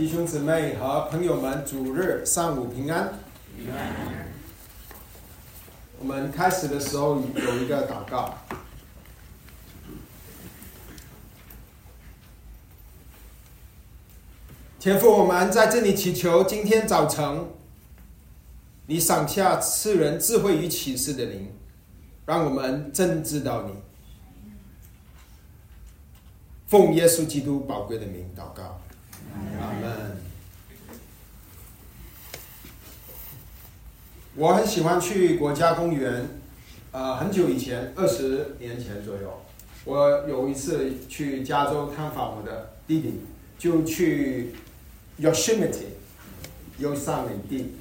弟兄姊妹和朋友们，主日上午平安。我们开始的时候有一个祷告。天父，我们在这里祈求，今天早晨你赏下赐人智慧与启示的灵，让我们真知道你。奉耶稣基督宝贵的名祷告，阿门。我很喜欢去国家公园，呃，很久以前，二十年前左右，我有一次去加州探访我的弟弟，就去。Yosemite，优胜美地，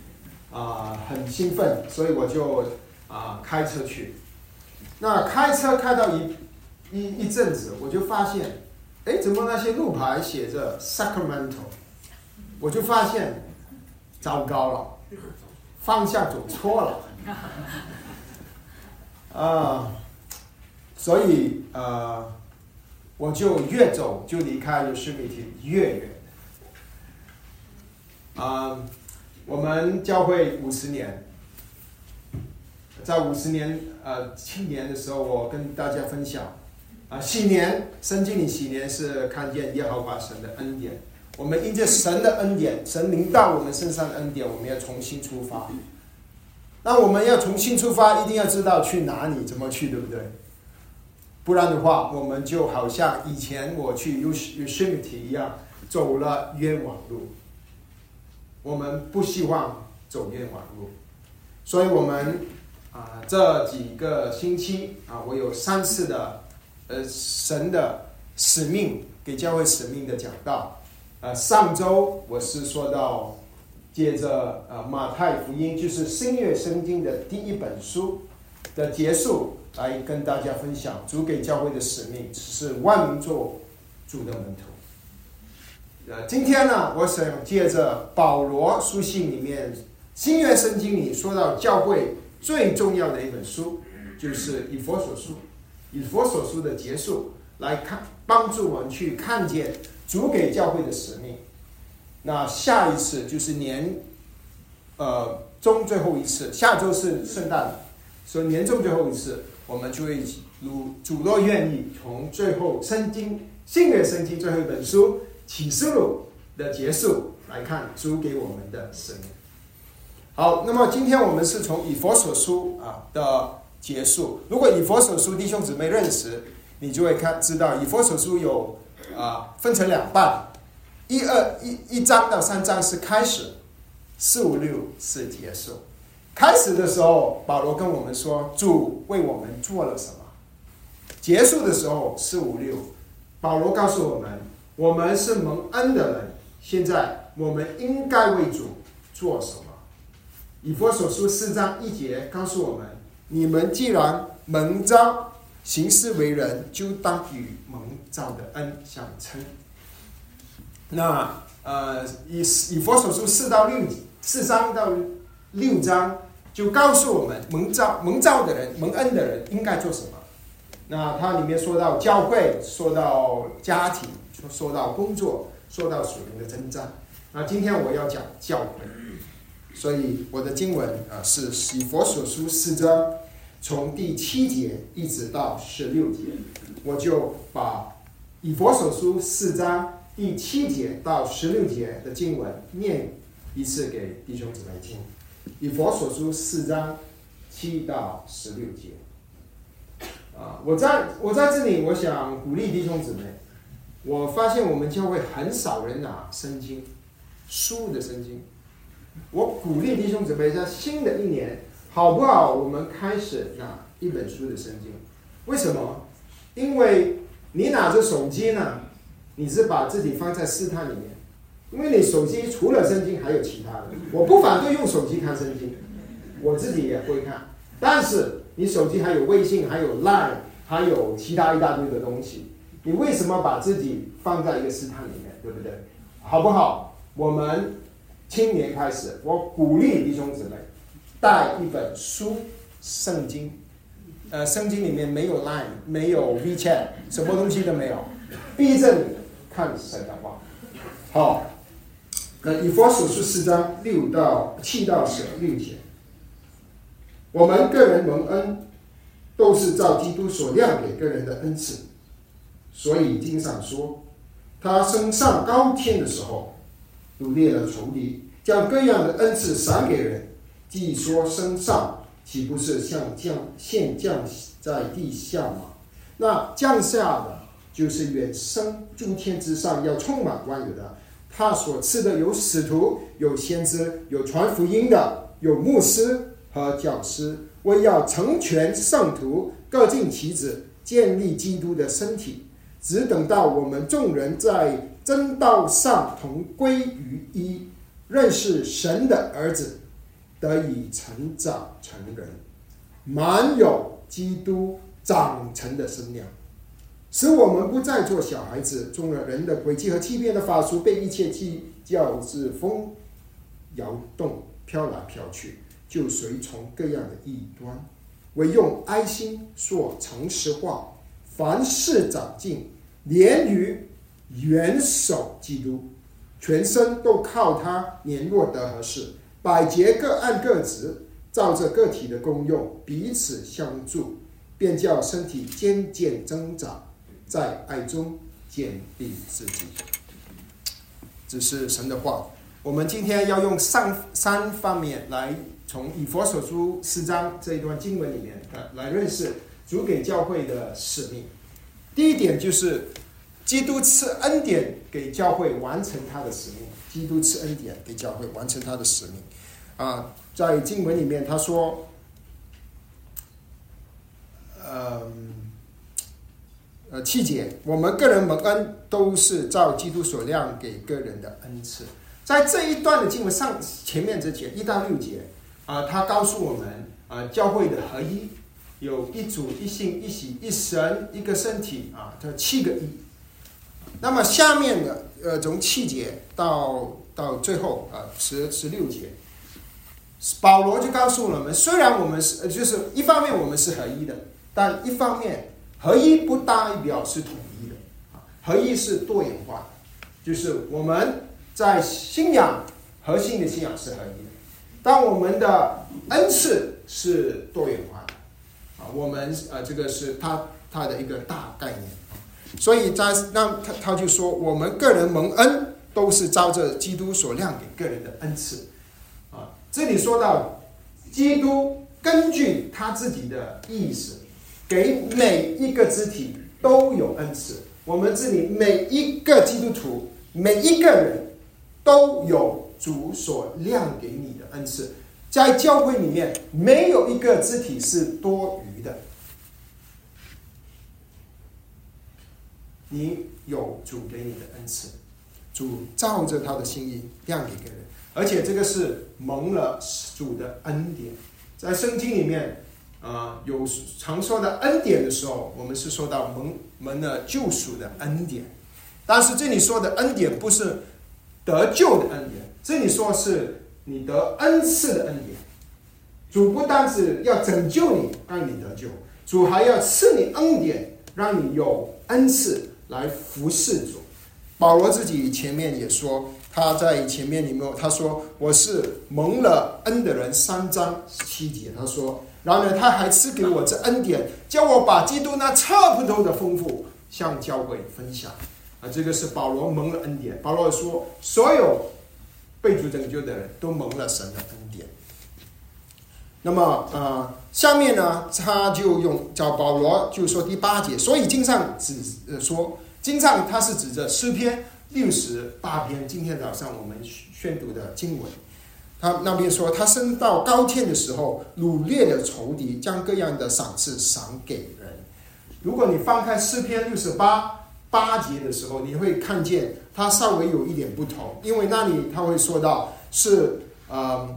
啊，很兴奋，所以我就啊开车去。那开车开到一一一阵子，我就发现，哎，怎么那些路牌写着 Sacramento？我就发现，糟糕了，方向走错了。啊，所以呃，我就越走就离开 Yosemite 越远。啊，我们教会五十年，在五十年呃青年的时候，我跟大家分享啊，喜年圣经里喜年是看见耶和华神的恩典。我们因着神的恩典，神临到我们身上的恩典，我们要重新出发。那我们要重新出发，一定要知道去哪里，怎么去，对不对？不然的话，我们就好像以前我去 U U s h i m i t 一样，走了冤枉路。我们不希望走冤枉路，所以我们啊这几个星期啊，我有三次的呃神的使命给教会使命的讲道。呃，上周我是说到，借着呃马太福音就是新约圣经的第一本书的结束，来跟大家分享主给教会的使命是万民做主的门徒。呃，今天呢，我想借着保罗书信里面新约圣经里说到教会最重要的一本书，就是以佛所书，以佛所书的结束来看，帮助我们去看见主给教会的使命。那下一次就是年，呃，中最后一次，下周是圣诞，所以年终最后一次，我们就会如主若愿意，从最后圣经新约圣经最后一本书。启示录的结束来看主给我们的使命。好，那么今天我们是从以佛所书啊的结束。如果以佛所书弟兄姊妹认识，你就会看知道以佛所书有啊分成两半，一二一一章到三章是开始，四五六是结束。开始的时候，保罗跟我们说主为我们做了什么；结束的时候，四五六，保罗告诉我们。我们是蒙恩的人，现在我们应该为主做什么？以佛所书四章一节告诉我们：你们既然蒙召行事为人，就当与蒙召的恩相称。那呃，以以佛所书四到六四章到六章就告诉我们，蒙召蒙召的人、蒙恩的人应该做什么？那它里面说到教会，说到家庭。说到工作，说到属灵的征战。那今天我要讲教会，所以我的经文啊是以佛所书四章，从第七节一直到十六节，我就把以佛所书四章第七节到十六节的经文念一次给弟兄姊妹听。以佛所书四章七到十六节，啊，我在我在这里，我想鼓励弟兄姊妹。我发现我们教会很少人拿圣经书的圣经。我鼓励弟兄姊妹在新的一年，好不好？我们开始拿一本书的圣经。为什么？因为你拿着手机呢，你是把自己放在试探里面。因为你手机除了圣经还有其他的。我不反对用手机看圣经，我自己也会看。但是你手机还有微信，还有 Line，还有其他一大堆的东西。你为什么把自己放在一个试探里面，对不对？好不好？我们青年开始，我鼓励弟兄姊妹带一本书，圣经。呃，圣经里面没有 Line，没有 WeChat，什么东西都没有，逼着看神的话。好，呃，以佛所书四章六到七到十六节，我们个人蒙恩，都是照基督所亮给个人的恩赐，所以经上说，他升上高天的时候，掳掠了仇敌，将各样的恩赐赏给人。既说升上，岂不是像降现降在地下吗？那降下的就是远升诸天之上，要充满万有的。他所赐的有使徒，有先知，有传福音的，有牧师和教师，为要成全圣徒，各尽其职，建立基督的身体。只等到我们众人在真道上同归于一，认识神的儿子，得以成长成人，满有基督长成的身量。使我们不再做小孩子，中了人的诡计和欺骗的法术，被一切计较之风摇动、飘来飘去，就随从各样的异端。唯用爱心说诚实话，凡事长进，连于元首基督，全身都靠他联络得合适，百节各按各职，照着个体的功用彼此相助，便叫身体渐渐增长。在爱中坚定自己，这是神的话。我们今天要用上三方面来从以佛所书四章这一段经文里面来来认识主给教会的使命。第一点就是基督赐恩典给教会完成他的使命。基督赐恩典给教会完成他的使命。啊，在经文里面他说，嗯。呃，七节，我们个人蒙恩都是照基督所量给个人的恩赐。在这一段的经文上，前面这节一到六节，啊，他告诉我们，啊，教会的合一，有一主一信一喜一神一个身体，啊，这七个一。那么下面的，呃，从七节到到最后啊，十十六节，保罗就告诉我们，虽然我们是，就是一方面我们是合一的，但一方面。合一不代表是统一的啊，合一是多元化，就是我们在信仰核心的信仰是合一的，但我们的恩赐是多元化的啊，我们呃这个是他他的一个大概念，所以在那他他就说我们个人蒙恩都是照着基督所亮给个人的恩赐啊，这里说到基督根据他自己的意思。给每一个肢体都有恩赐。我们这里每一个基督徒，每一个人都有主所亮给你的恩赐。在教会里面，没有一个肢体是多余的。你有主给你的恩赐，主照着他的心意亮给个人，而且这个是蒙了主的恩典，在圣经里面。啊，有常说的恩典的时候，我们是说到蒙蒙了救赎的恩典，但是这里说的恩典不是得救的恩典，这里说是你得恩赐的恩典。主不单是要拯救你，让你得救，主还要赐你恩典，让你有恩赐来服侍主。保罗自己前面也说，他在前面里面他说我是蒙了恩的人，三章七节他说。然后呢，他还赐给我这恩典，叫我把基督那差不多的丰富向教会分享。啊，这个是保罗蒙了恩典。保罗说，所有被主拯救的人都蒙了神的恩典。那么，呃，下面呢，他就用叫保罗就说第八节，所以经上指说，经上他是指着诗篇六十八篇，今天早上我们宣读的经文。他那边说，他升到高天的时候，掳掠的仇敌将各样的赏赐赏给人。如果你翻开诗篇六十八八节的时候，你会看见它稍微有一点不同，因为那里他会说到是呃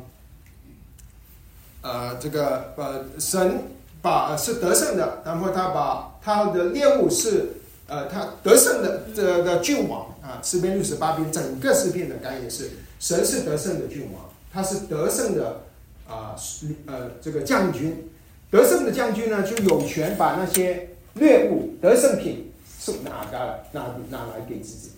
呃这个呃神把是得胜的，然后他把他的猎物是呃他得胜的这个君王啊。诗篇六十八篇整个诗篇的概念是神是得胜的君王。他是得胜的啊，呃，这个将军，得胜的将军呢，就有权把那些猎物、得胜品送拿个拿拿来给自己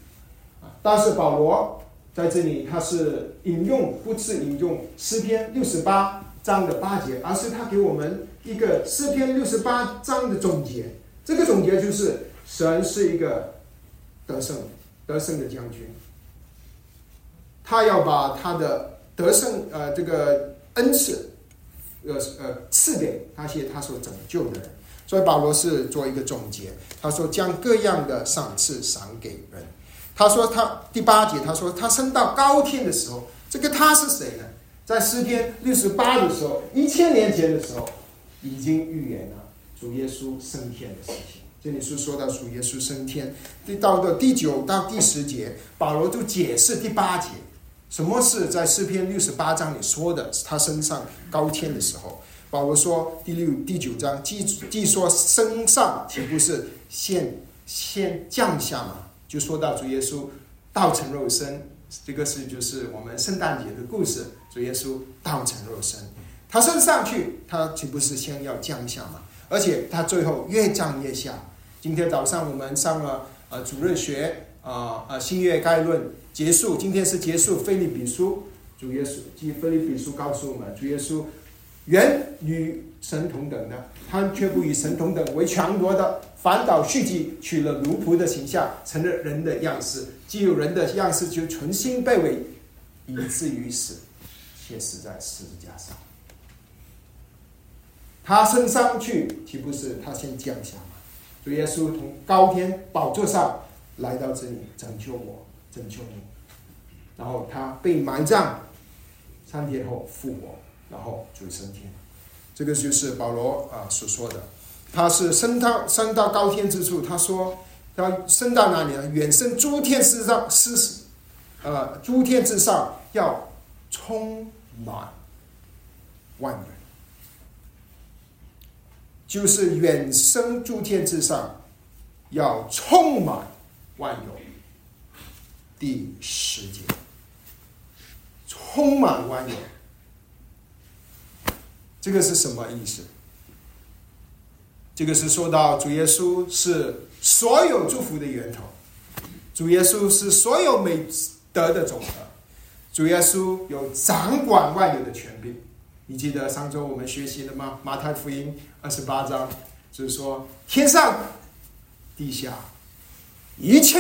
啊。但是保罗在这里他是引用，不是引用诗篇六十八章的八节，而是他给我们一个诗篇六十八章的总结。这个总结就是神是一个得胜得胜的将军，他要把他的得胜呃这个恩赐，呃呃赐给那些他所拯救的人。所以保罗是做一个总结，他说将各样的赏赐赏给人。他说他第八节他说他升到高天的时候，这个他是谁呢？在诗篇六十八的时候，一千年前的时候，已经预言了主耶稣升天的事情。这里是说到主耶稣升天，第到的第九到第十节，保罗就解释第八节，什么是在诗篇六十八章里说的他升上高天的时候。保罗说第六第九章，既既说升上，岂不是先先降下吗？就说到主耶稣道成肉身，这个是就是我们圣诞节的故事。主耶稣道成肉身，他升上去，他岂不是先要降下吗？而且他最后越降越下。今天早上我们上了呃主日学啊呃新约概论结束，今天是结束菲利比书。主耶稣即菲利比书告诉我们，主耶稣。原与神同等的，他却不与神同等，为强夺的，反倒续集取了奴仆的形象，成了人的样式。既有人的样式，就存心被伪，以至于死，却死在十字架上。他升上去，岂不是他先降下吗？主耶稣从高天宝座上来到这里，拯救我，拯救你。然后他被埋葬，三天后复活。然后就升天，这个就是保罗啊所说的，他是升到升到高天之处。他说要升到哪里呢？远升诸天之上，是呃诸天之上要充满万人，就是远生诸天之上要充满万有。第十节，充满万有。这个是什么意思？这个是说到主耶稣是所有祝福的源头，主耶稣是所有美德的总和，主耶稣有掌管万有的权柄。你记得上周我们学习了吗？马太福音二十八章就是说，天上、地下一切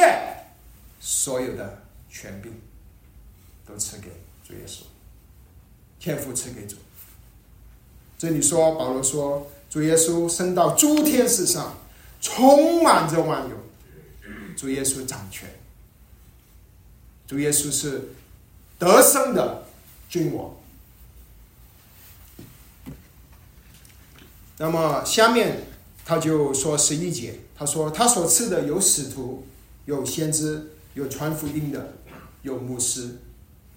所有的权柄都赐给主耶稣，天赋赐给主。这里说，保罗说，主耶稣升到诸天之上，充满着万有。主耶稣掌权，主耶稣是得胜的君王。那么下面他就说十一节，他说他所赐的有使徒，有先知，有传福音的，有牧师，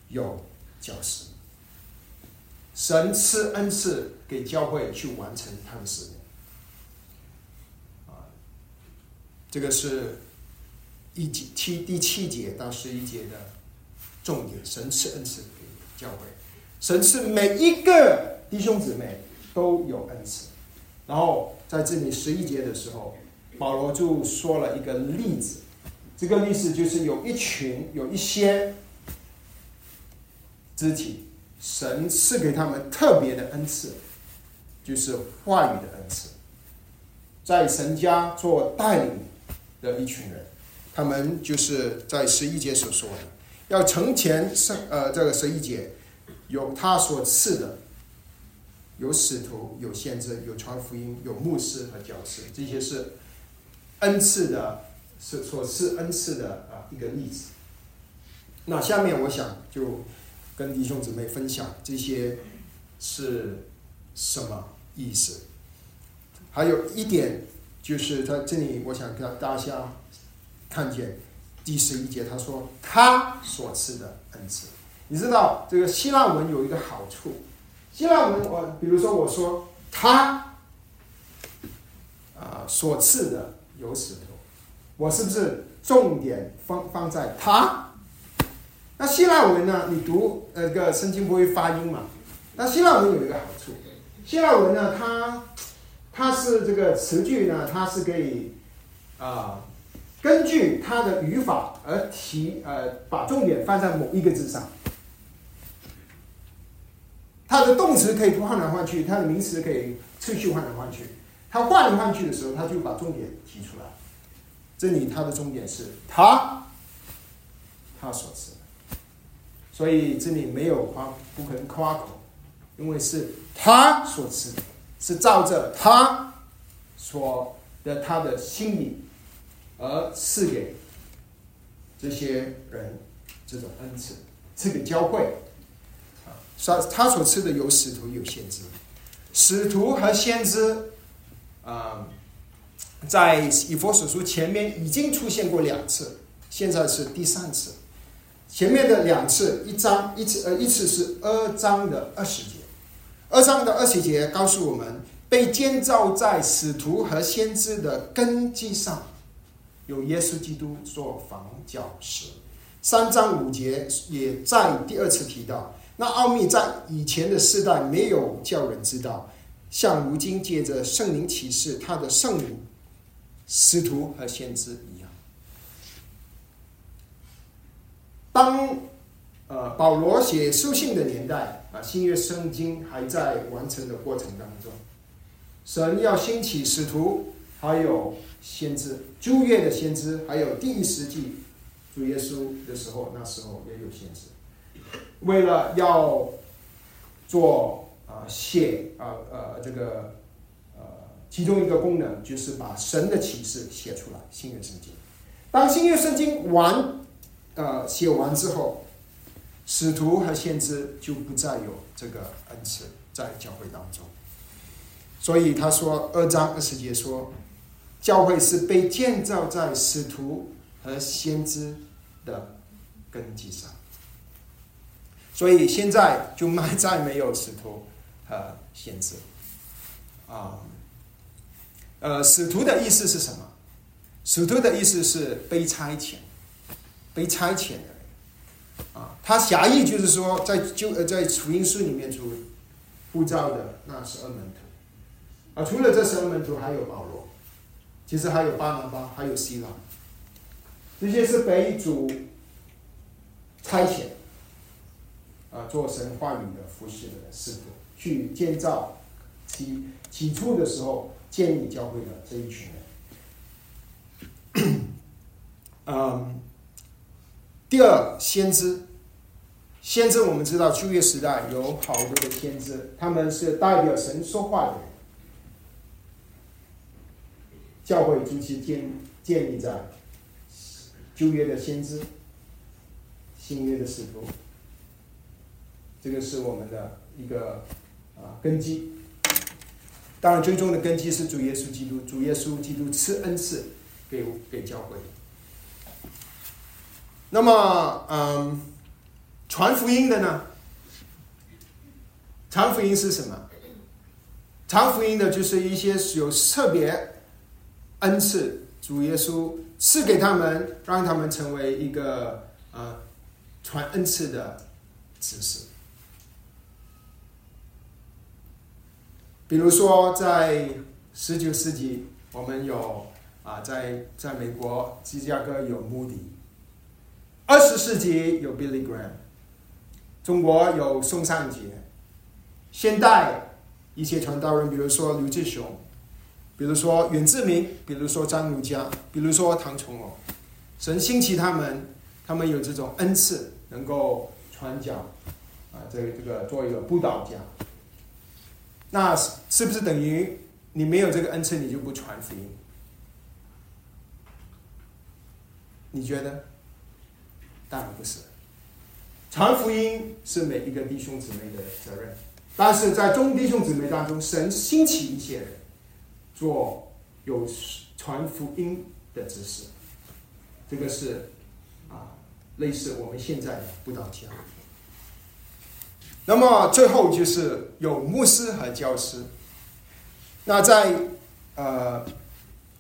有教师。神赐恩赐给教会去完成他的使命，啊，这个是一节七第七节到十一节的重点。神赐恩赐给教会，神赐每一个弟兄姊妹都有恩赐。然后在这里十一节的时候，保罗就说了一个例子，这个例子就是有一群有一些肢体。神赐给他们特别的恩赐，就是话语的恩赐，在神家做带领的一群人，他们就是在十一节所说的，要成全圣呃这个十一节有他所赐的，有使徒，有先知，有传福音，有牧师和教师，这些是恩赐的，是所赐恩赐的啊一个例子。那下面我想就。跟弟兄姊妹分享这些是什么意思？还有一点就是在这里，我想跟大家看见第十一节，他说他所赐的恩赐。你知道这个希腊文有一个好处，希腊文我比如说我说他啊所赐的有使徒，我是不是重点放放在他？那希腊文呢？你读那个圣经不会发音嘛？那希腊文有一个好处，希腊文呢，它它是这个词句呢，它是可以啊根据它的语法而提呃，把重点放在某一个字上。它的动词可以换来换去，它的名词可以次序换来换去。它换来换去的时候，它就把重点提出来。这里它的重点是他，他所吃的，所以这里没有夸，不可能夸口，因为是他所吃，是照着他所的他的心理而赐给这些人这种恩赐，赐给教会。他他所吃的有使徒有先知，使徒和先知，啊，在以佛所书前面已经出现过两次，现在是第三次。前面的两次，一章一次呃一次是二章的二十节，二章的二十节告诉我们，被建造在使徒和先知的根基上，有耶稣基督做房角石。三章五节也在第二次提到。那奥秘在以前的世代没有叫人知道，像如今借着圣灵启示他的圣灵、使徒和先知一样。当呃保罗写书信的年代啊，新约圣经还在完成的过程当中，神要兴起使徒，还有先知，旧约的先知，还有第一世纪主耶稣的时候，那时候也有先知。为了要做啊写啊呃这个呃其中一个功能就是把神的启示写出来新约圣经。当新约圣经完呃写完之后，使徒和先知就不再有这个恩赐在教会当中。所以他说二章二十节说，教会是被建造在使徒和先知的根基上。所以现在就卖再没有使徒和先知啊，呃，使徒的意思是什么？使徒的意思是被差遣、被差遣的人啊。他狭义就是说，在就呃在福音书里面出呼召的那十二门徒啊。除了这十二门徒，还有保罗，其实还有巴拿巴，还有希拉，这些是北主差遣。啊，做神话语的服侍的师傅，去建造起起初的时候建立教会的这一群人。嗯，第二，先知，先知我们知道旧约时代有好多的先知，他们是代表神说话的人。教会初期建建立在旧约的先知，新约的使徒。这个是我们的一个啊根基，当然最终的根基是主耶稣基督，主耶稣基督赐恩赐给给教会。那么，嗯，传福音的呢？传福音是什么？传福音的就是一些有特别恩赐，主耶稣赐给他们，让他们成为一个啊传恩赐的知识。比如说，在十九世纪，我们有啊，在在美国芝加哥有穆迪；二十世纪有 Billy Graham；中国有宋尚杰；现代一些传道人，比如说刘志雄，比如说袁志明，比如说张儒佳，比如说唐崇荣，神兴起他们，他们有这种恩赐，能够传讲啊，这个这个做一个布道家。那是不是等于你没有这个恩赐，你就不传福音？你觉得？当然不是。传福音是每一个弟兄姊妹的责任，但是在众弟兄姊妹当中，神兴起一些人做有传福音的知识，这个是啊，类似我们现在的布道家。那么最后就是有牧师和教师。那在呃，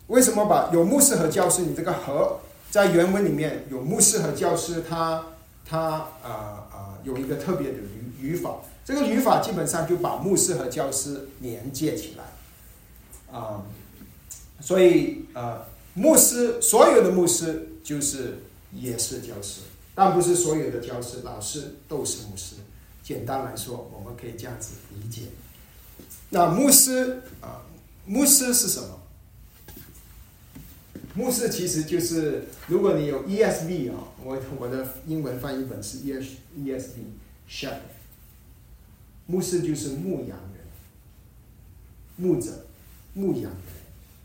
为什么把有牧师和教师？你这个和在原文里面有牧师和教师，他他啊啊有一个特别的语语法。这个语法基本上就把牧师和教师连接起来啊。所以呃，牧师所有的牧师就是也是教师，但不是所有的教师、老师都是牧师。简单来说，我们可以这样子理解。那牧师啊，牧师是什么？牧师其实就是，如果你有 ESV 啊，我我的英文翻译本是 E S ESV，shepherd。牧师就是牧羊人，牧者，牧羊人，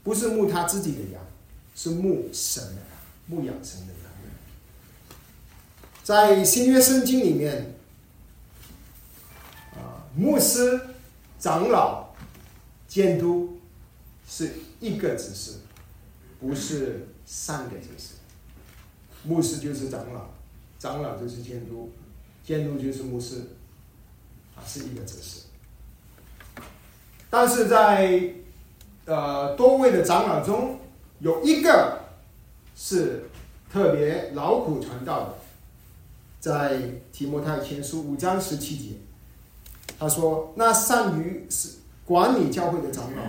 不是牧他自己的羊，是牧神的羊，牧养神的羊。在新约圣经里面，啊，牧师、长老、监督是一个指示。不是三个指示，牧师就是长老，长老就是监督，监督就是牧师，啊，是一个指示。但是在呃多位的长老中，有一个是特别劳苦传道的，在提摩太前书五章十七节，他说：“那善于是管理教会的长老。”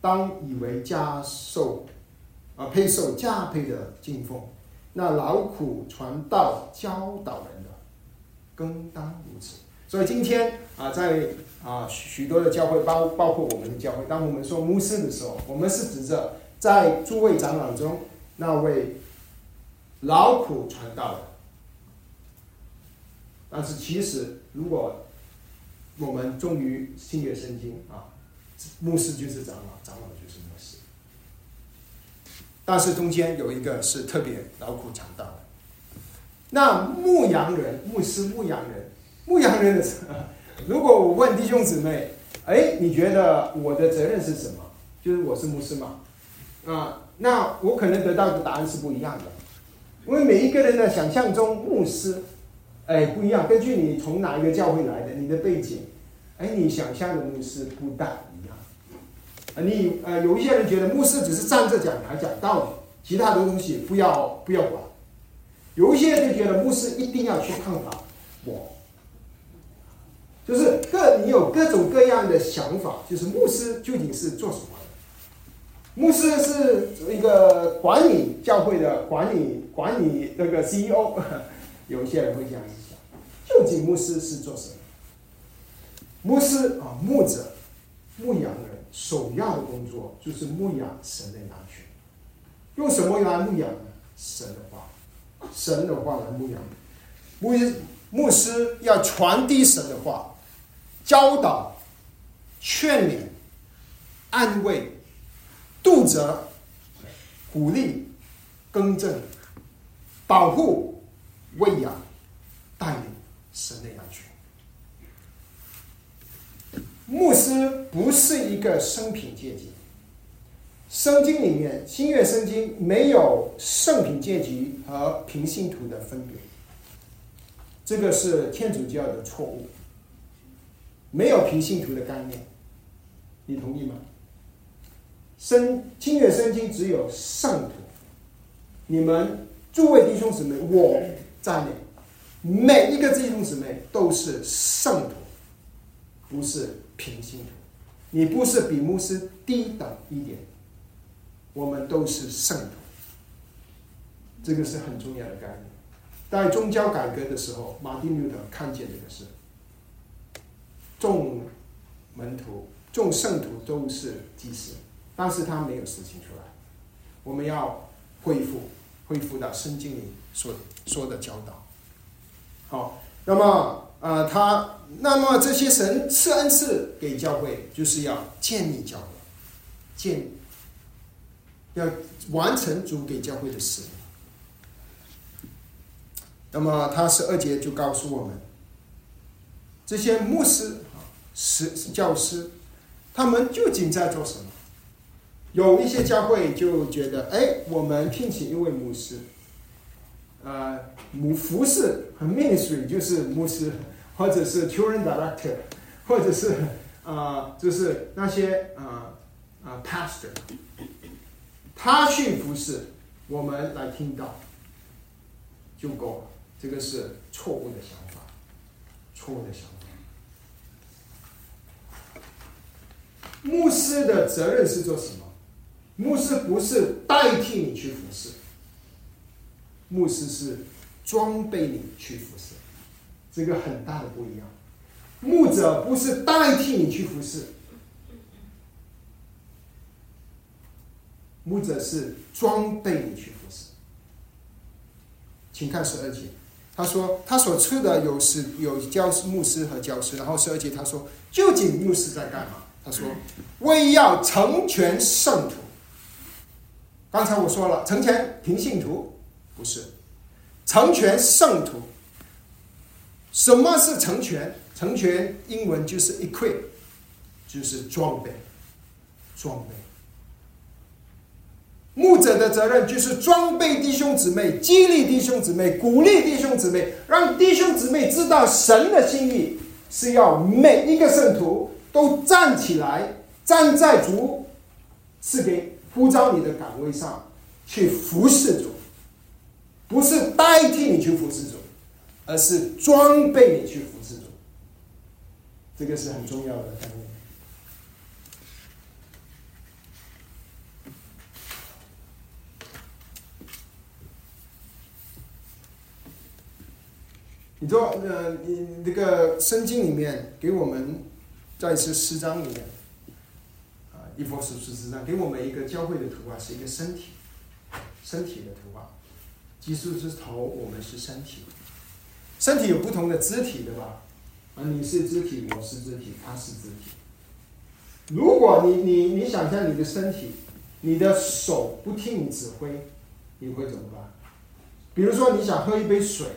当以为加受，啊，配受加倍的敬奉。那劳苦传道、教导人的，更当如此。所以今天啊，在啊许多的教会，包包括我们的教会，当我们说牧师的时候，我们是指着在诸位长老中那位劳苦传道的。但是其实，如果我们忠于新约圣经啊。牧师就是长老，长老就是牧师。但是中间有一个是特别劳苦强大的。那牧羊人，牧师牧羊人，牧羊人的，如果我问弟兄姊妹，哎，你觉得我的责任是什么？就是我是牧师嘛？啊，那我可能得到的答案是不一样的，因为每一个人的想象中牧师，哎，不一样。根据你从哪一个教会来的，你的背景，哎，你想象的牧师不大一样。你呃，有一些人觉得牧师只是站着讲台讲道理，其他的东西不要不要管。有一些人就觉得牧师一定要去看法，我就是各你有各种各样的想法，就是牧师究竟是做什么的？牧师是一个管理教会的管理管理那个 CEO，有一些人会这样子想，究竟牧师是做什么？牧师啊，牧者，牧羊人。首要的工作就是牧养神的羊群，用什么来牧养呢？神的话，神的话来牧养。牧牧师要传递神的话，教导、劝勉、安慰、度责、鼓励、更正、保护、喂养、带领神的羊群。牧师不是一个生品阶级，圣经里面新约圣经没有圣品阶级和平信徒的分别，这个是天主教的错误，没有平信徒的概念，你同意吗？圣新约圣经只有圣徒，你们诸位弟兄姊妹，我在内，每一个弟兄姊妹都是圣徒，不是。平信徒，你不是比牧师低等一点，我们都是圣徒，这个是很重要的概念。在宗教改革的时候，马丁路德看见这个事，众门徒、众圣徒都是祭司，但是他没有实行出来。我们要恢复，恢复到圣经里所说的教导。好，那么。啊，他那么这些神赐恩赐给教会，就是要建立教会，建要完成主给教会的使命。那么他十二节就告诉我们，这些牧师是教师，他们究竟在做什么？有一些教会就觉得，哎，我们聘请一位牧师。呃，母服侍和 ministry 就是牧师，或者是 children director，或者是啊，就是那些啊啊 pastor，他去服侍，我们来听到就够了。这个是错误的想法，错误的想法。牧师的责任是做什么？牧师不是代替你去服侍，牧师是装备你去服侍，这个很大的不一样。牧者不是代替你去服侍，牧者是装备你去服侍。请看十二节，他说他所赐的有是有教师、牧师和教师。然后十二节他说，究竟牧师在干嘛？他说，为要成全圣徒。刚才我说了，成全平信徒不是，成全圣徒。什么是成全？成全英文就是 equip，就是装备，装备。牧者的责任就是装备弟兄姊妹，激励弟兄姊妹，鼓励弟兄姊妹，让弟兄姊妹知道神的心意是要每一个圣徒都站起来，站在主赐给呼召你的岗位上去服侍主，不是代替你去服侍主，而是装备你去服侍主。这个是很重要的概念。你说，呃，你这个圣经里面给我们在是诗章里面，啊，一佛十十四章给我们一个教会的图画，是一个身体，身体的图画。基督是头，我们是身体，身体有不同的肢体，对吧？啊，你是肢体，我是肢体，他是肢体。如果你你你想象你的身体，你的手不听你指挥，你会怎么办？比如说你想喝一杯水。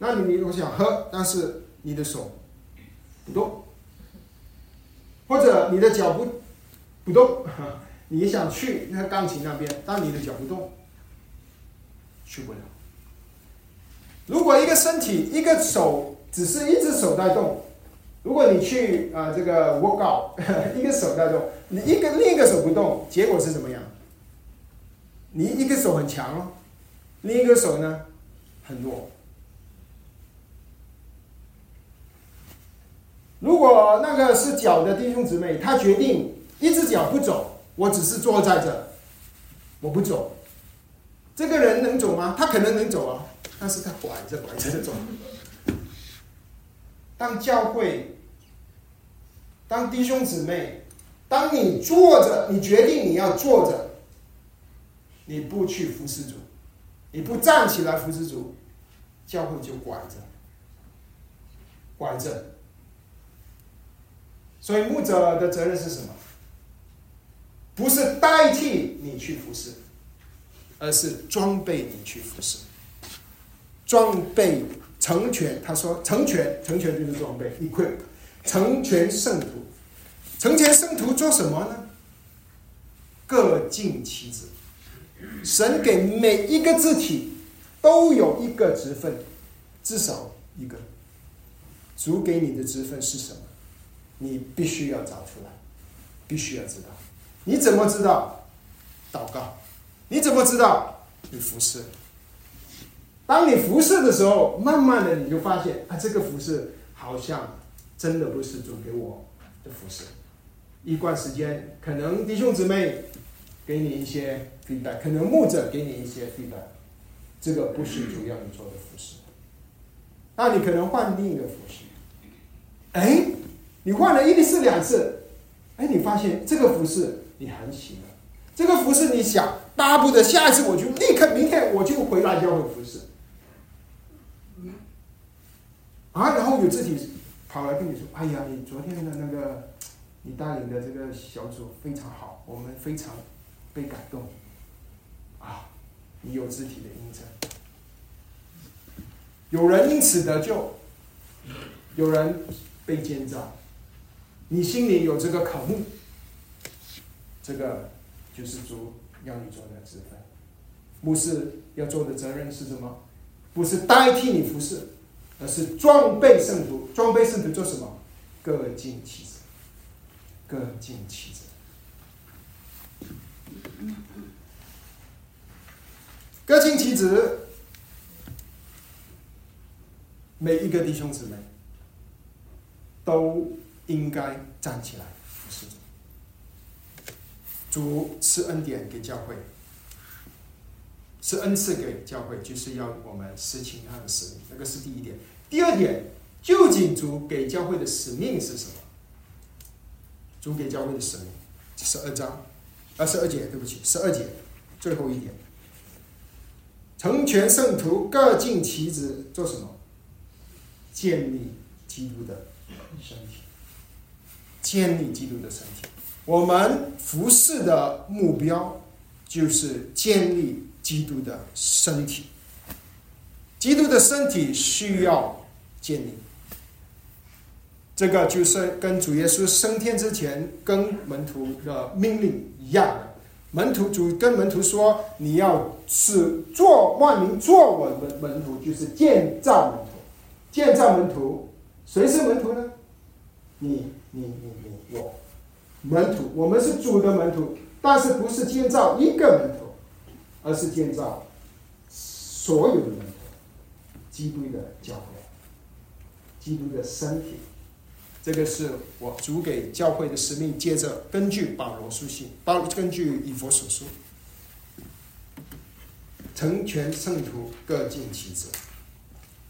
那你我想喝，但是你的手不动，或者你的脚不不动，你想去那个钢琴那边，但你的脚不动，去不了。如果一个身体一个手只是一只手在动，如果你去啊这个 work out，一个手在动，你一个另一个手不动，结果是怎么样？你一个手很强，另一个手呢很弱。如果那个是脚的弟兄姊妹，他决定一只脚不走，我只是坐在这，我不走，这个人能走吗？他可能能走啊，但是他拐着拐着走。当教会，当弟兄姊妹，当你坐着，你决定你要坐着，你不去服侍主，你不站起来服侍主，教会就拐着，拐着。所以牧者的责任是什么？不是代替你去服侍，而是装备你去服侍。装备成全，他说成全，成全就是装备，equip，成全圣徒，成全圣徒做什么呢？各尽其职。神给每一个字体都有一个职分，至少一个。主给你的职分是什么？你必须要找出来，必须要知道。你怎么知道？祷告。你怎么知道？你服侍。当你服侍的时候，慢慢的你就发现，啊，这个服侍好像真的不是主给我的服侍。一段时间，可能弟兄姊妹给你一些 feedback，可能牧者给你一些 feedback，这个不是主要你做的服侍。那你可能换另一个服侍。哎。你换了一次两次，哎，你发现这个服饰你很喜欢，这个服饰你想巴不得下一次我就立刻明天我就回来教会服饰，啊，然后有自己跑来跟你说，哎呀，你昨天的那个你带领的这个小组非常好，我们非常被感动，啊，你有肢体的印证，有人因此得救，有人被建造。你心里有这个渴慕，这个就是主要你做的职分。牧师要做的责任是什么？不是代替你服侍，而是装备圣徒。装备圣徒做什么？各尽其职，各尽其职，各尽其职。每一个弟兄姊妹都。应该站起来服侍主，主赐恩典给教会，是恩赐给教会，就是要我们实行他的使命，那个是第一点。第二点，究竟主给教会的使命是什么？主给教会的使命，十二章，二，十二节，对不起，十二节，最后一点，成全圣徒，各尽其职，做什么？建立基督的身体，建立基督的身体。我们服侍的目标就是建立基督的身体。基督的身体需要建立，这个就是跟主耶稣升天之前跟门徒的命令一样的。门徒主跟门徒说：“你要是做万民做我们门徒，就是建造门徒。建造门徒，谁是门徒呢？你、你、你、你、我。”门徒，我们是主的门徒，但是不是建造一个门徒，而是建造所有的门徒，基督的教会，基督的身体。这个是我主给教会的使命。接着，根据保罗书信，保根据以佛所说，成全圣徒，各尽其职，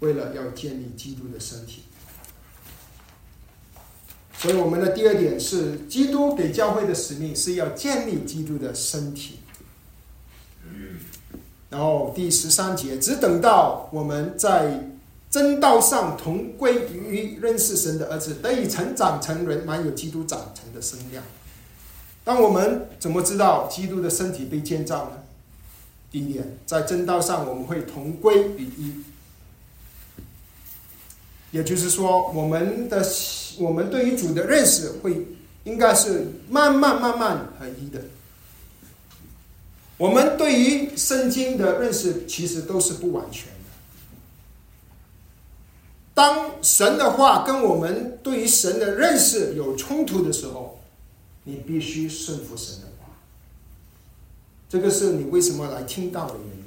为了要建立基督的身体。所以，我们的第二点是，基督给教会的使命是要建立基督的身体。然后第十三节，只等到我们在真道上同归于认识神的儿子，得以成长成人，满有基督长成的身量。当我们怎么知道基督的身体被建造呢？第一点，在真道上我们会同归于一，也就是说，我们的。我们对于主的认识会应该是慢慢慢慢合一的。我们对于圣经的认识其实都是不完全的。当神的话跟我们对于神的认识有冲突的时候，你必须顺服神的话。这个是你为什么来听到的原因。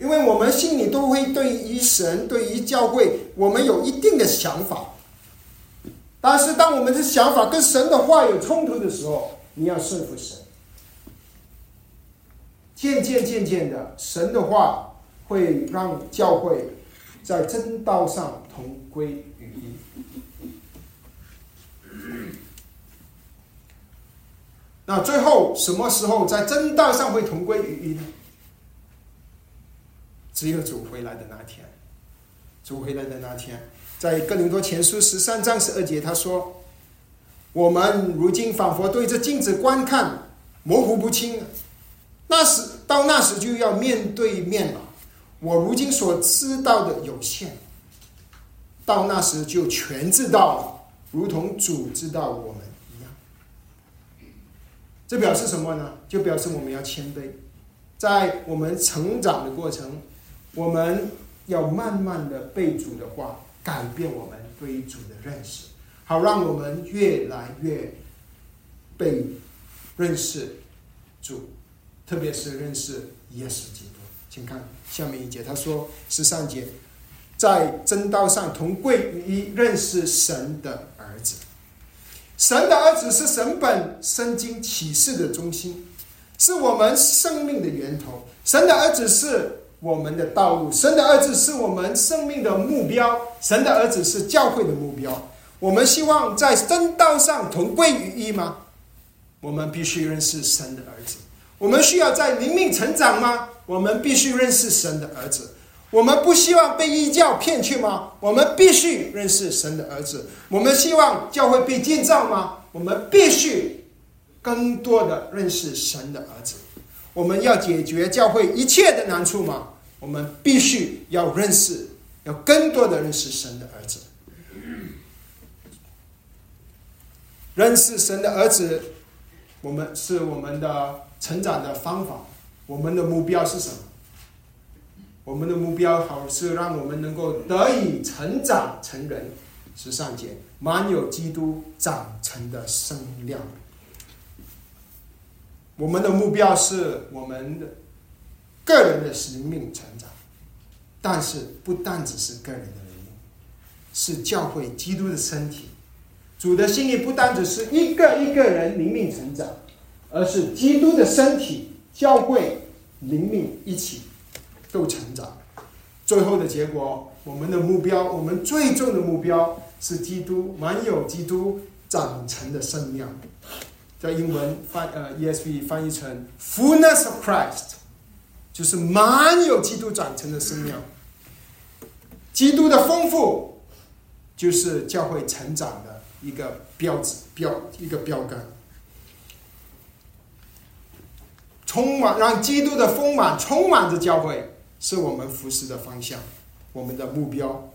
因为我们心里都会对于神、对于教会，我们有一定的想法。但是，当我们的想法跟神的话有冲突的时候，你要顺服神。渐渐渐渐的，神的话会让教会在真道上同归于一。那最后什么时候在真道上会同归于一呢？只有主回来的那天，主回来的那天。在哥林多前书十三章十二节，他说：“我们如今仿佛对着镜子观看，模糊不清。那时到那时就要面对面了。我如今所知道的有限，到那时就全知道了，如同主知道我们一样。这表示什么呢？就表示我们要谦卑，在我们成长的过程，我们要慢慢的背主的话。”改变我们对主的认识，好让我们越来越被认识主，特别是认识耶稣基督。请看下面一节，他说十三节，在真道上同归于一，认识神的儿子。神的儿子是神本身经启示的中心，是我们生命的源头。神的儿子是。我们的道路，神的儿子是我们生命的目标，神的儿子是教会的目标。我们希望在真道上同归于一吗？我们必须认识神的儿子。我们需要在灵命成长吗？我们必须认识神的儿子。我们不希望被异教骗去吗？我们必须认识神的儿子。我们希望教会被建造吗？我们必须更多的认识神的儿子。我们要解决教会一切的难处吗？我们必须要认识，要更多的认识神的儿子。认识神的儿子，我们是我们的成长的方法。我们的目标是什么？我们的目标好是让我们能够得以成长成人，十三节满有基督长成的身量。我们的目标是我们的个人的生命成长，但是不单只是个人的生命，是教会基督的身体。主的心意不单只是一个一个人灵命成长，而是基督的身体、教会、灵命一起都成长。最后的结果，我们的目标，我们最终的目标是基督满有基督长成的圣量，在英文翻呃 ESV 翻译成 fullness of Christ，就是满有基督长成的圣量。基督的丰富，就是教会成长的一个标志标一个标杆。充满让基督的丰满充满着教会，是我们服侍的方向，我们的目标。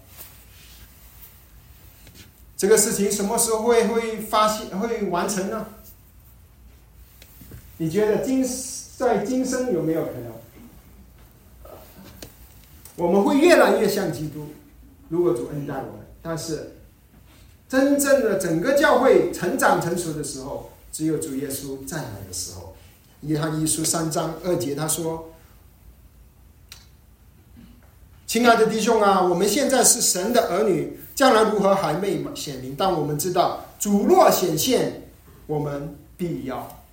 这个事情什么时候会会发现会完成呢？你觉得今在今生有没有可能？我们会越来越像基督，如果主恩待我们。但是，真正的整个教会成长成熟的时候，只有主耶稣再来的时候。约翰一书三章二节他说：“亲爱的弟兄啊，我们现在是神的儿女，将来如何还没显明，但我们知道主若显现，我们必要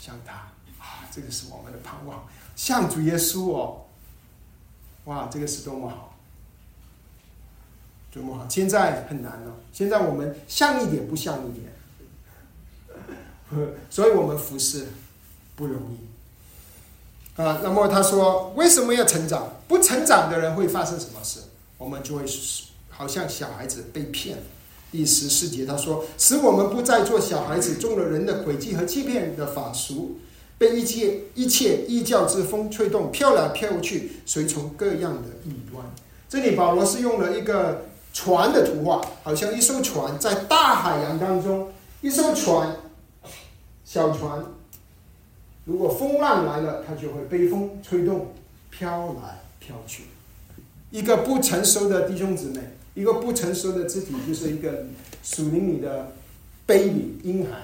像他啊！这个是我们的盼望，像主耶稣哦。哇，这个是多么好，多么好！现在很难了，现在我们像一点不像一点，所以我们服侍。”不容易啊！那么他说：“为什么要成长？不成长的人会发生什么事？我们就会好像小孩子被骗。”第十四节他说：“使我们不再做小孩子中了人的诡计和欺骗的法术，被一切一切异教之风吹动，飘来飘去，随从各样的异端。”这里保罗是用了一个船的图画，好像一艘船在大海洋当中，一艘船，小船。如果风浪来了，它就会被风吹动，飘来飘去。一个不成熟的弟兄姊妹，一个不成熟的肢体，就是一个属灵里的 baby 婴孩。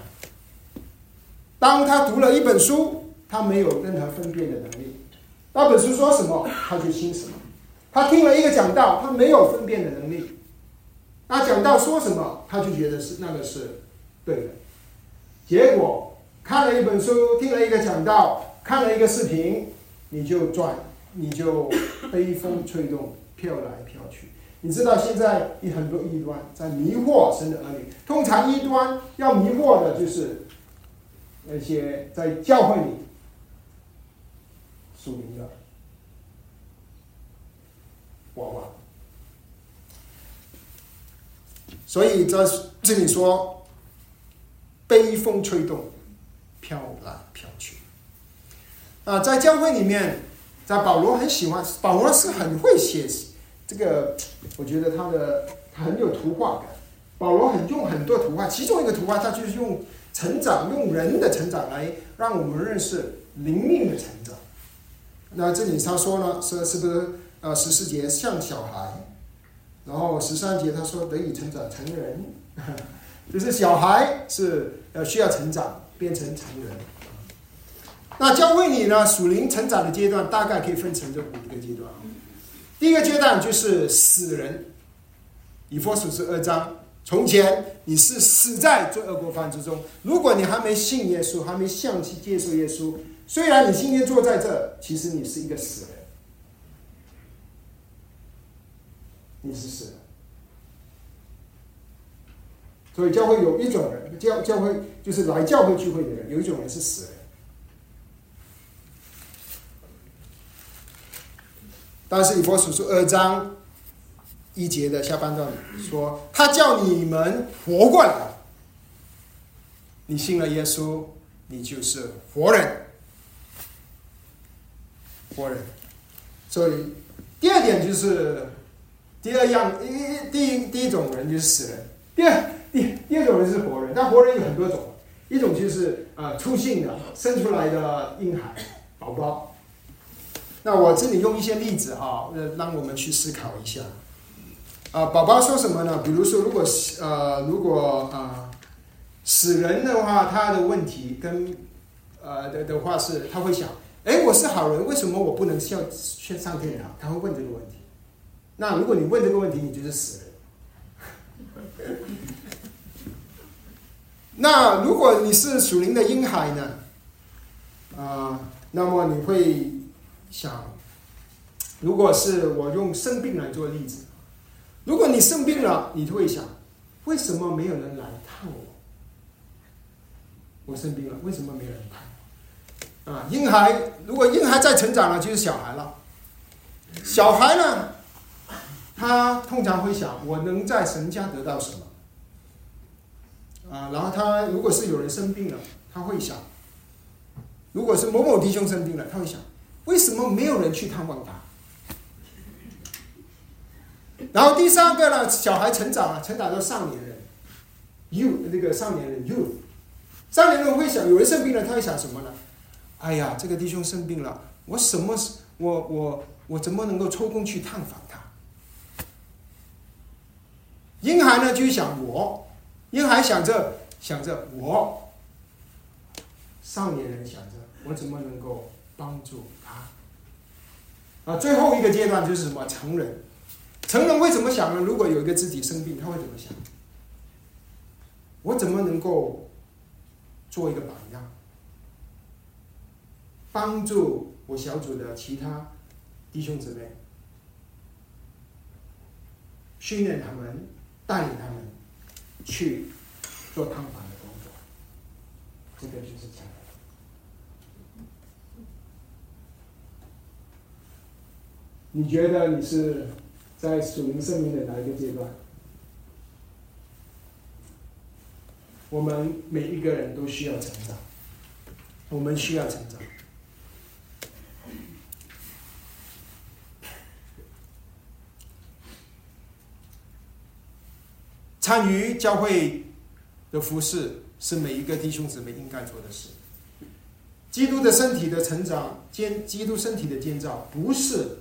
当他读了一本书，他没有任何分辨的能力。那本书说什么，他就信什么。他听了一个讲道，他没有分辨的能力。那讲道说什么，他就觉得是那个是对的。结果。看了一本书，听了一个讲道，看了一个视频，你就转，你就被风吹动，飘来飘去。你知道现在有很多异端在迷惑神的儿女。通常异端要迷惑的就是那些在教会里属灵的娃娃。所以在这里说，被风吹动。飘来飘去，啊，在教会里面，在保罗很喜欢，保罗是很会写这个，我觉得他的很有图画感。保罗很用很多图画，其中一个图画，他就是用成长，用人的成长来让我们认识灵命的成长。那这里他说呢，说是不是呃十四节像小孩，然后十三节他说得以成长成人，就是小孩是呃需要成长。变成成人。那教会里呢，属灵成长的阶段大概可以分成这五个阶段。第一个阶段就是死人，以佛所是二章。从前你是死在罪恶过犯之中，如果你还没信耶稣，还没向去接受耶稣，虽然你今天坐在这，其实你是一个死人，你是死人。所以教会有一种人，教教会就是来教会聚会的人，有一种人是死人。但是以佛所书二章一节的下半段说，他叫你们活过来，你信了耶稣，你就是活人，活人。所以第二点就是第二样，一第一第一种人就是死人，第二。第第二种人是活人，但活人有很多种，一种就是呃出性的生出来的婴孩宝宝。那我这里用一些例子哈，呃，让我们去思考一下。啊，宝宝说什么呢？比如说，如果呃如果啊死人的话，他的问题跟呃的的话是，他会想，哎，我是好人，为什么我不能上去上天堂？他会问这个问题。那如果你问这个问题，你就是死人。那如果你是属灵的婴孩呢？啊那么你会想，如果是我用生病来做例子，如果你生病了，你就会想，为什么没有人来看我？我生病了，为什么没有人看？啊，婴孩如果婴孩在成长了，就是小孩了。小孩呢，他通常会想，我能在神家得到什么？啊，然后他如果是有人生病了，他会想，如果是某某弟兄生病了，他会想，为什么没有人去探望他？然后第三个呢，小孩成长了，成长到少年人，you 那个少年人 you，少年人会想，有人生病了，他会想什么呢？哎呀，这个弟兄生病了，我什么我我我怎么能够抽空去探访他？婴孩呢，就想我。婴孩想着想着我，少年人想着我怎么能够帮助他？啊，最后一个阶段就是什么？成人，成人会怎么想呢？如果有一个肢体生病，他会怎么想？我怎么能够做一个榜样，帮助我小组的其他弟兄姊妹，训练他们，带领他们。去做探访的工作，这个就是这你觉得你是在属灵生命的哪一个阶段？我们每一个人都需要成长，我们需要成长。参与教会的服饰是每一个弟兄姊妹应该做的事。基督的身体的成长，建基督身体的建造，不是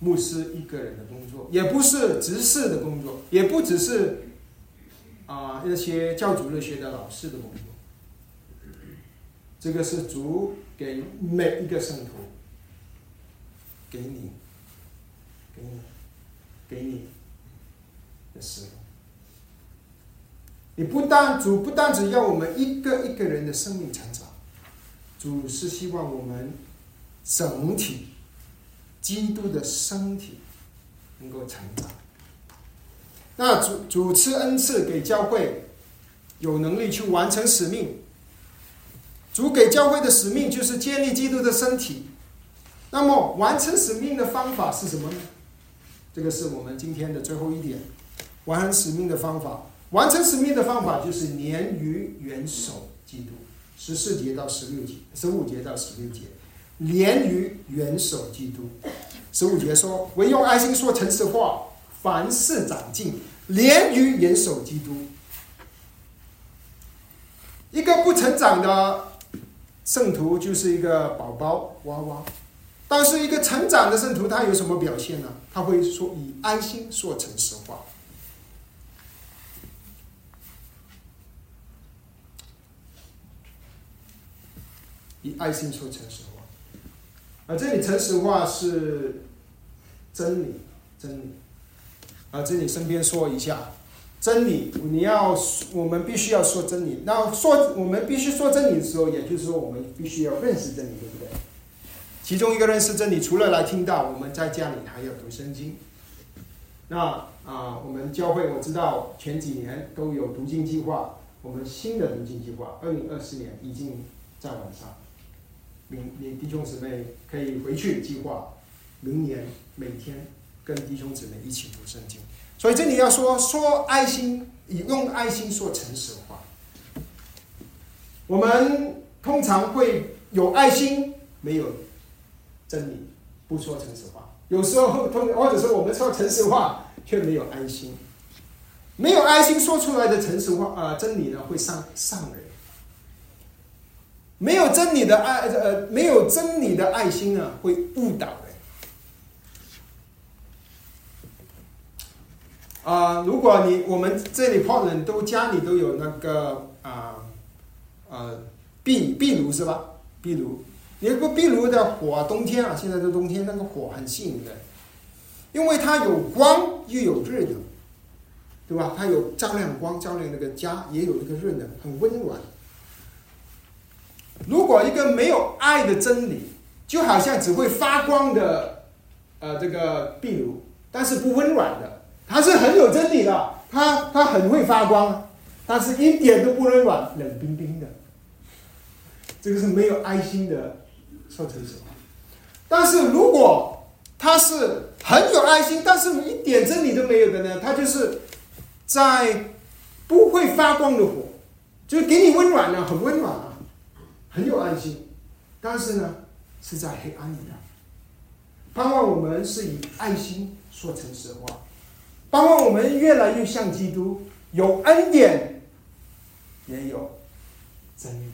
牧师一个人的工作，也不是执事的工作，也不只是啊那些教主日学的老师的工作。这个是主给每一个圣徒，给你，给你，给你的事。你不单主不单只要我们一个一个人的生命成长，主是希望我们整体基督的身体能够成长。那主主持恩赐给教会有能力去完成使命。主给教会的使命就是建立基督的身体。那么完成使命的方法是什么呢？这个是我们今天的最后一点，完成使命的方法。完成使命的方法就是连于元首基督，十四节到十六节，十五节到十六节，连于元首基督。十五节说：“唯用爱心说诚实话，凡事长进，连于元首基督。”一个不成长的圣徒就是一个宝宝娃娃，但是一个成长的圣徒他有什么表现呢？他会说以爱心说诚实话。以爱心说诚实话，啊，这里诚实话是真理，真理。啊，这里身边说一下，真理，你要我们必须要说真理。那说我们必须说真理的时候，也就是说我们必须要认识真理，对不对？其中一个认识真理，除了来听到，我们在家里还要读圣经。那啊，我们教会我知道前几年都有读经计划，我们新的读经计划，二零二四年已经在网上。明你弟兄姊妹可以回去计划，明年每天跟弟兄姊妹一起读圣经。所以这里要说说爱心，用爱心说诚实话。我们通常会有爱心，没有真理，不说诚实话。有时候通或者说我们说诚实话，却没有爱心。没有爱心说出来的诚实话啊，真理呢会伤伤人。没有真理的爱，呃，没有真理的爱心啊，会误导人。啊，如果你我们这里泡人都家里都有那个啊，呃，壁壁炉是吧？壁炉，你个壁炉的火，冬天啊，现在的冬天那个火很吸引人，因为它有光又有热能，对吧？它有照亮光，照亮那个家，也有那个热能，很温暖。如果一个没有爱的真理，就好像只会发光的，呃，这个壁炉，但是不温暖的，它是很有真理的，它它很会发光，但是一点都不温暖，冷冰冰的。这个是没有爱心的说成什么？但是如果它是很有爱心，但是一点真理都没有的呢？它就是在不会发光的火，就是给你温暖了，很温暖，很有爱心，但是呢。是在黑暗里的，盼望我们是以爱心说诚实话，盼望我们越来越像基督，有恩典，也有真理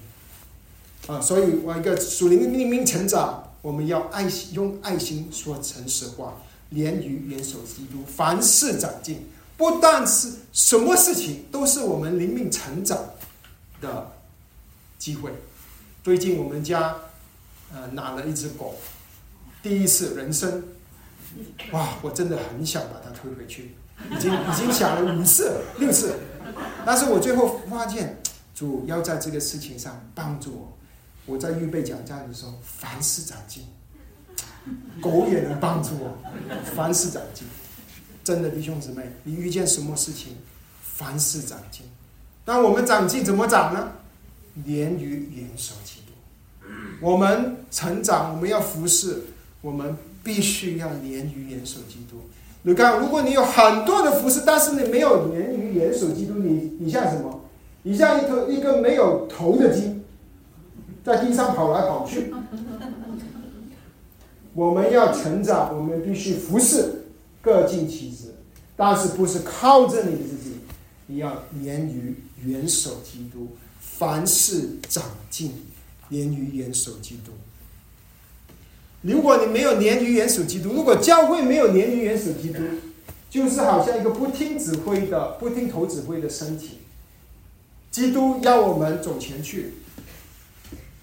啊！所以，我一个属灵的命命成长，我们要爱心，用爱心说诚实话，连于元首基督，凡事长进，不但是什么事情都是我们灵命成长的机会。最近我们家。呃，拿了一只狗，第一次人生，哇！我真的很想把它推回去，已经已经想了五次、六次，但是我最后发现，主要在这个事情上帮助我。我在预备讲章的时候，凡事长进，狗也能帮助我，凡事长进。真的弟兄姊妹，你遇见什么事情，凡事长进。那我们长进怎么长呢？连于元首基督。我们成长，我们要服侍，我们必须要连于元首基督。你看，如果你有很多的服侍，但是你没有连于元首基督，你你像什么？你像一头一个没有头的鸡，在地上跑来跑去。我们要成长，我们必须服侍，各尽其职，但是不是靠着你自己，你要连于元首基督，凡事长进。连于元首基督。如果你没有连于元首基督，如果教会没有连于元首基督，就是好像一个不听指挥的、不听头指挥的身体。基督要我们走前去，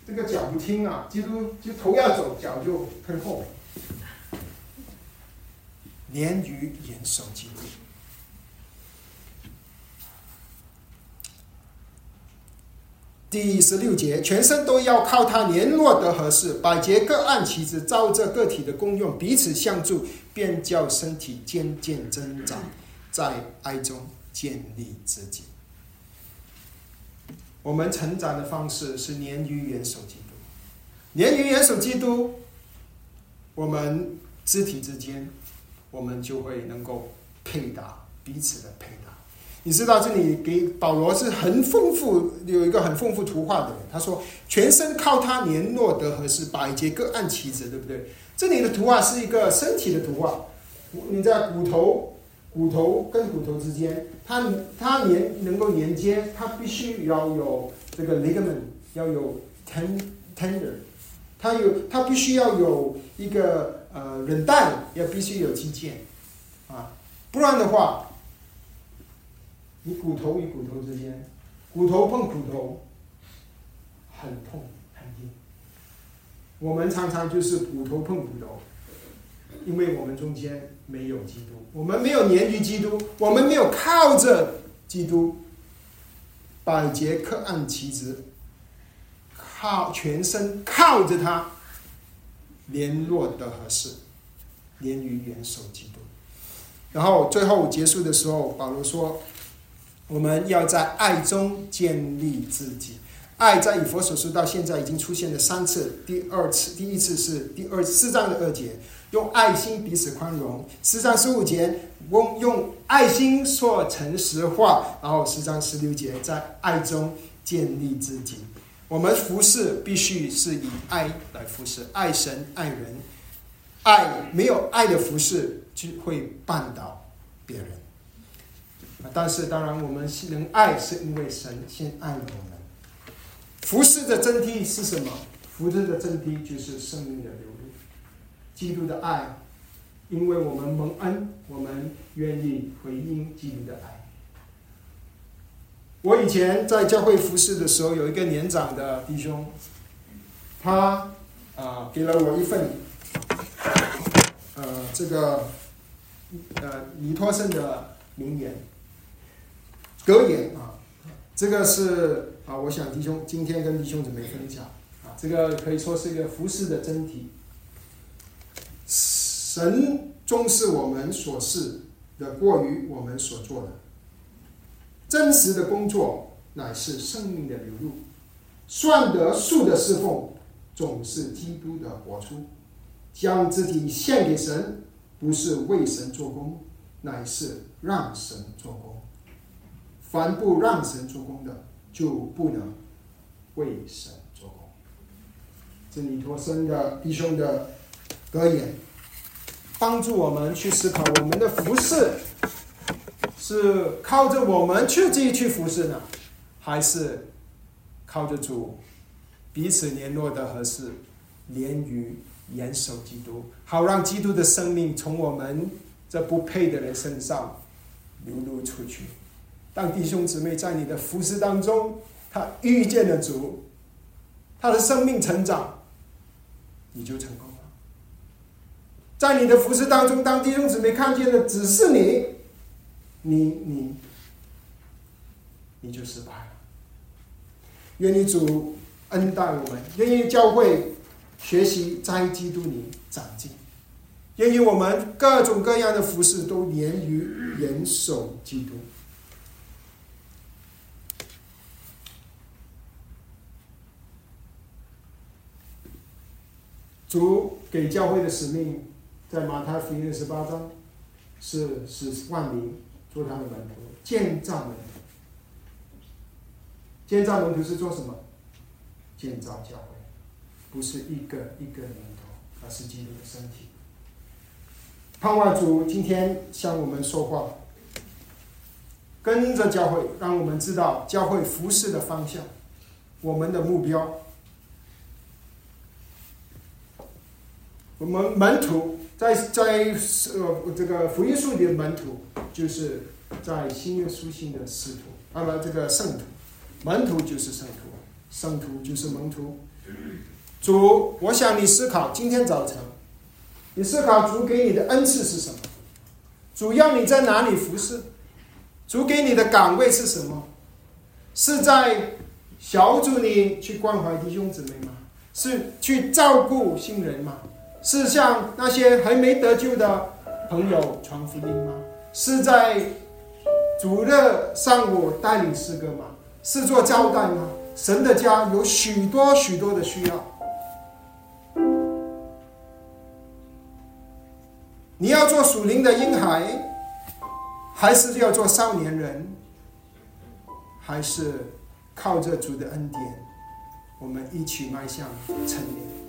这个脚不听啊，基督就头要走，脚就退后。连于元首基督。第十六节，全身都要靠它联络得合适，百节各按其职，照着个体的功用彼此相助，便叫身体渐渐增长，在爱中建立自己。我们成长的方式是连于元首基督，连于元首基督，我们肢体之间，我们就会能够配搭彼此的配搭。你知道这里给保罗是很丰富，有一个很丰富图画的。他说，全身靠他联络得合适，百节各按其职，对不对？这里的图画是一个身体的图画。你在骨头、骨头跟骨头之间，它它连能够连接，它必须要有这个 ligament，要有 ten tender，它有它必须要有一个呃韧带，也必须有肌腱啊，不然的话。你骨头与骨头之间，骨头碰骨头，很痛很硬。我们常常就是骨头碰骨头，因为我们中间没有基督，我们没有连于基督，我们没有靠着基督，百节克按其职，靠全身靠着他，联络的合适，连于元首基督。然后最后结束的时候，保罗说。我们要在爱中建立自己。爱在以佛所说到现在已经出现了三次，第二次，第一次是第二四章的二节，用爱心彼此宽容；四章十五节，用用爱心说诚实话；然后四章十六节，在爱中建立自己。我们服侍必须是以爱来服侍，爱神爱人。爱没有爱的服侍就会绊倒别人。但是，当然，我们能爱，是因为神先爱我们。服侍的真谛是什么？服侍的真谛就是生命的流露，基督的爱。因为我们蒙恩，我们愿意回应基督的爱。我以前在教会服侍的时候，有一个年长的弟兄，他啊给了我一份呃这个呃尼托森的名言。格言啊，这个是啊，我想弟兄今天跟弟兄姊妹分享啊。这个可以说是一个服饰的真谛。神重视我们所事的过于我们所做的，真实的工作乃是生命的流露，算得数的侍奉总是基督的活出，将自己献给神，不是为神做工，乃是让神做工。凡不让神做工的，就不能为神做工。这里托生的弟兄的格言。帮助我们去思考，我们的服饰是靠着我们去自己去服侍呢，还是靠着主彼此联络的合适，连于严守基督，好让基督的生命从我们这不配的人身上流露出去。当弟兄姊妹在你的服饰当中，他遇见了主，他的生命成长，你就成功了。在你的服饰当中，当弟兄姊妹看见的只是你，你你，你就失败了。愿你主恩待我们，愿意教会学习在基督里长进，愿意我们各种各样的服饰都连于严守基督。主给教会的使命。在马太福音十八章，是使万民做他的门徒，建造门徒。建造门徒是做什么？建造教会，不是一个一个门徒，而是基督的身体。盼望主今天向我们说话，跟着教会，让我们知道教会服饰的方向，我们的目标，我们门徒。在在呃这个福音书里的门徒，就是在新约书信的使徒，那么这个圣徒，门徒就是圣徒，圣徒就是门徒。主，我想你思考今天早晨，你思考主给你的恩赐是什么？主要你在哪里服侍？主给你的岗位是什么？是在小组里去关怀弟兄姊妹吗？是去照顾新人吗？是向那些还没得救的朋友传福音吗？是在主日上午带领诗歌吗？是做招待吗？神的家有许多许多的需要。你要做属灵的婴孩，还是要做少年人？还是靠着主的恩典，我们一起迈向成年？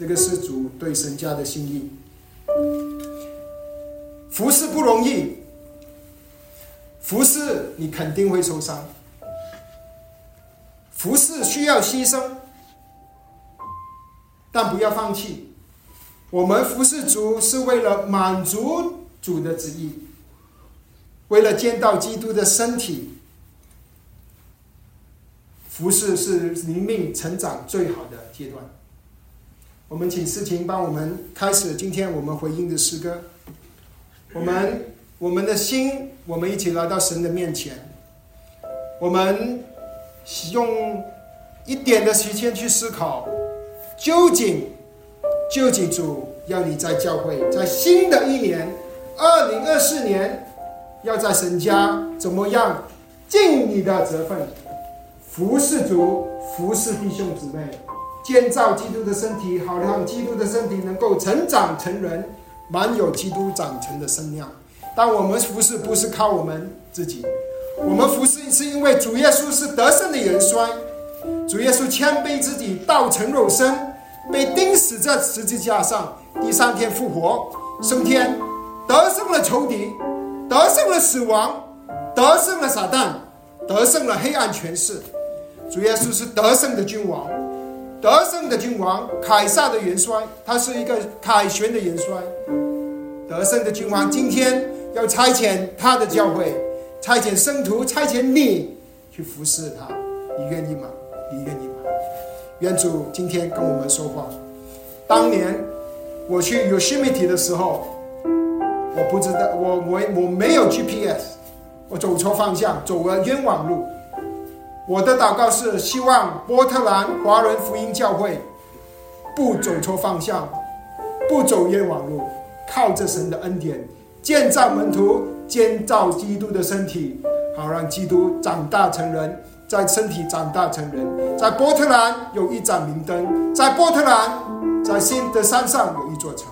这个是主对神家的心意。服侍不容易，服侍你肯定会受伤，服侍需要牺牲，但不要放弃。我们服侍主是为了满足主的旨意，为了见到基督的身体。服侍是灵命成长最好的阶段。我们请思琴帮我们开始今天我们回应的诗歌。我们我们的心，我们一起来到神的面前。我们用一点的时间去思考，究竟究竟主要你在教会，在新的一年二零二四年，要在神家怎么样尽你的责分，服侍主，服侍弟兄姊妹。建造基督的身体，好让基督的身体能够成长成人，满有基督长成的身量。但我们服侍不是靠我们自己，我们服侍是因为主耶稣是得胜的元帅，主耶稣谦卑自己，道成肉身，被钉死在十字架上，第三天复活升天，得胜了仇敌，得胜了死亡，得胜了撒旦，得胜了黑暗权势。主耶稣是得胜的君王。得胜的君王，凯撒的元帅，他是一个凯旋的元帅。得胜的君王今天要差遣他的教会，差遣圣徒，差遣你去服侍他，你愿意吗？你愿意吗？愿主今天跟我们说话。当年我去 Yosemite 的时候，我不知道，我我我没有 GPS，我走错方向，走了冤枉路。我的祷告是希望波特兰华人福音教会不走错方向，不走冤枉路，靠着神的恩典建造门徒，建造基督的身体，好让基督长大成人，在身体长大成人。在波特兰有一盏明灯，在波特兰，在新的山上有一座城。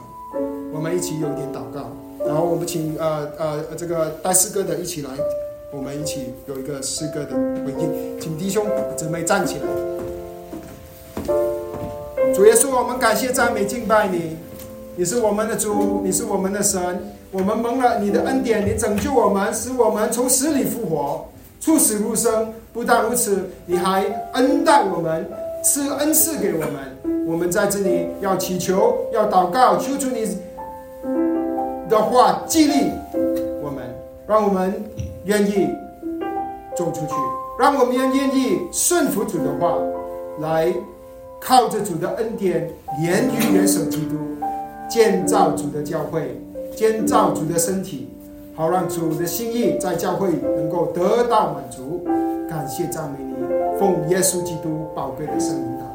我们一起有点祷告，然后我们请呃呃这个带诗歌的一起来。我们一起有一个诗歌的回应，请弟兄姊妹站起来。主耶稣，我们感谢赞美敬拜你，你是我们的主，你是我们的神，我们蒙了你的恩典，你拯救我们，使我们从死里复活，出死入生。不但如此，你还恩待我们，赐恩赐给我们。我们在这里要祈求，要祷告，求主你的话激励我们，让我们。愿意走出去，让我们愿意顺服主的话，来靠着主的恩典，连于元首基督，建造主的教会，建造主的身体，好让主的心意在教会能够得到满足。感谢赞美你，奉耶稣基督宝贵的圣名。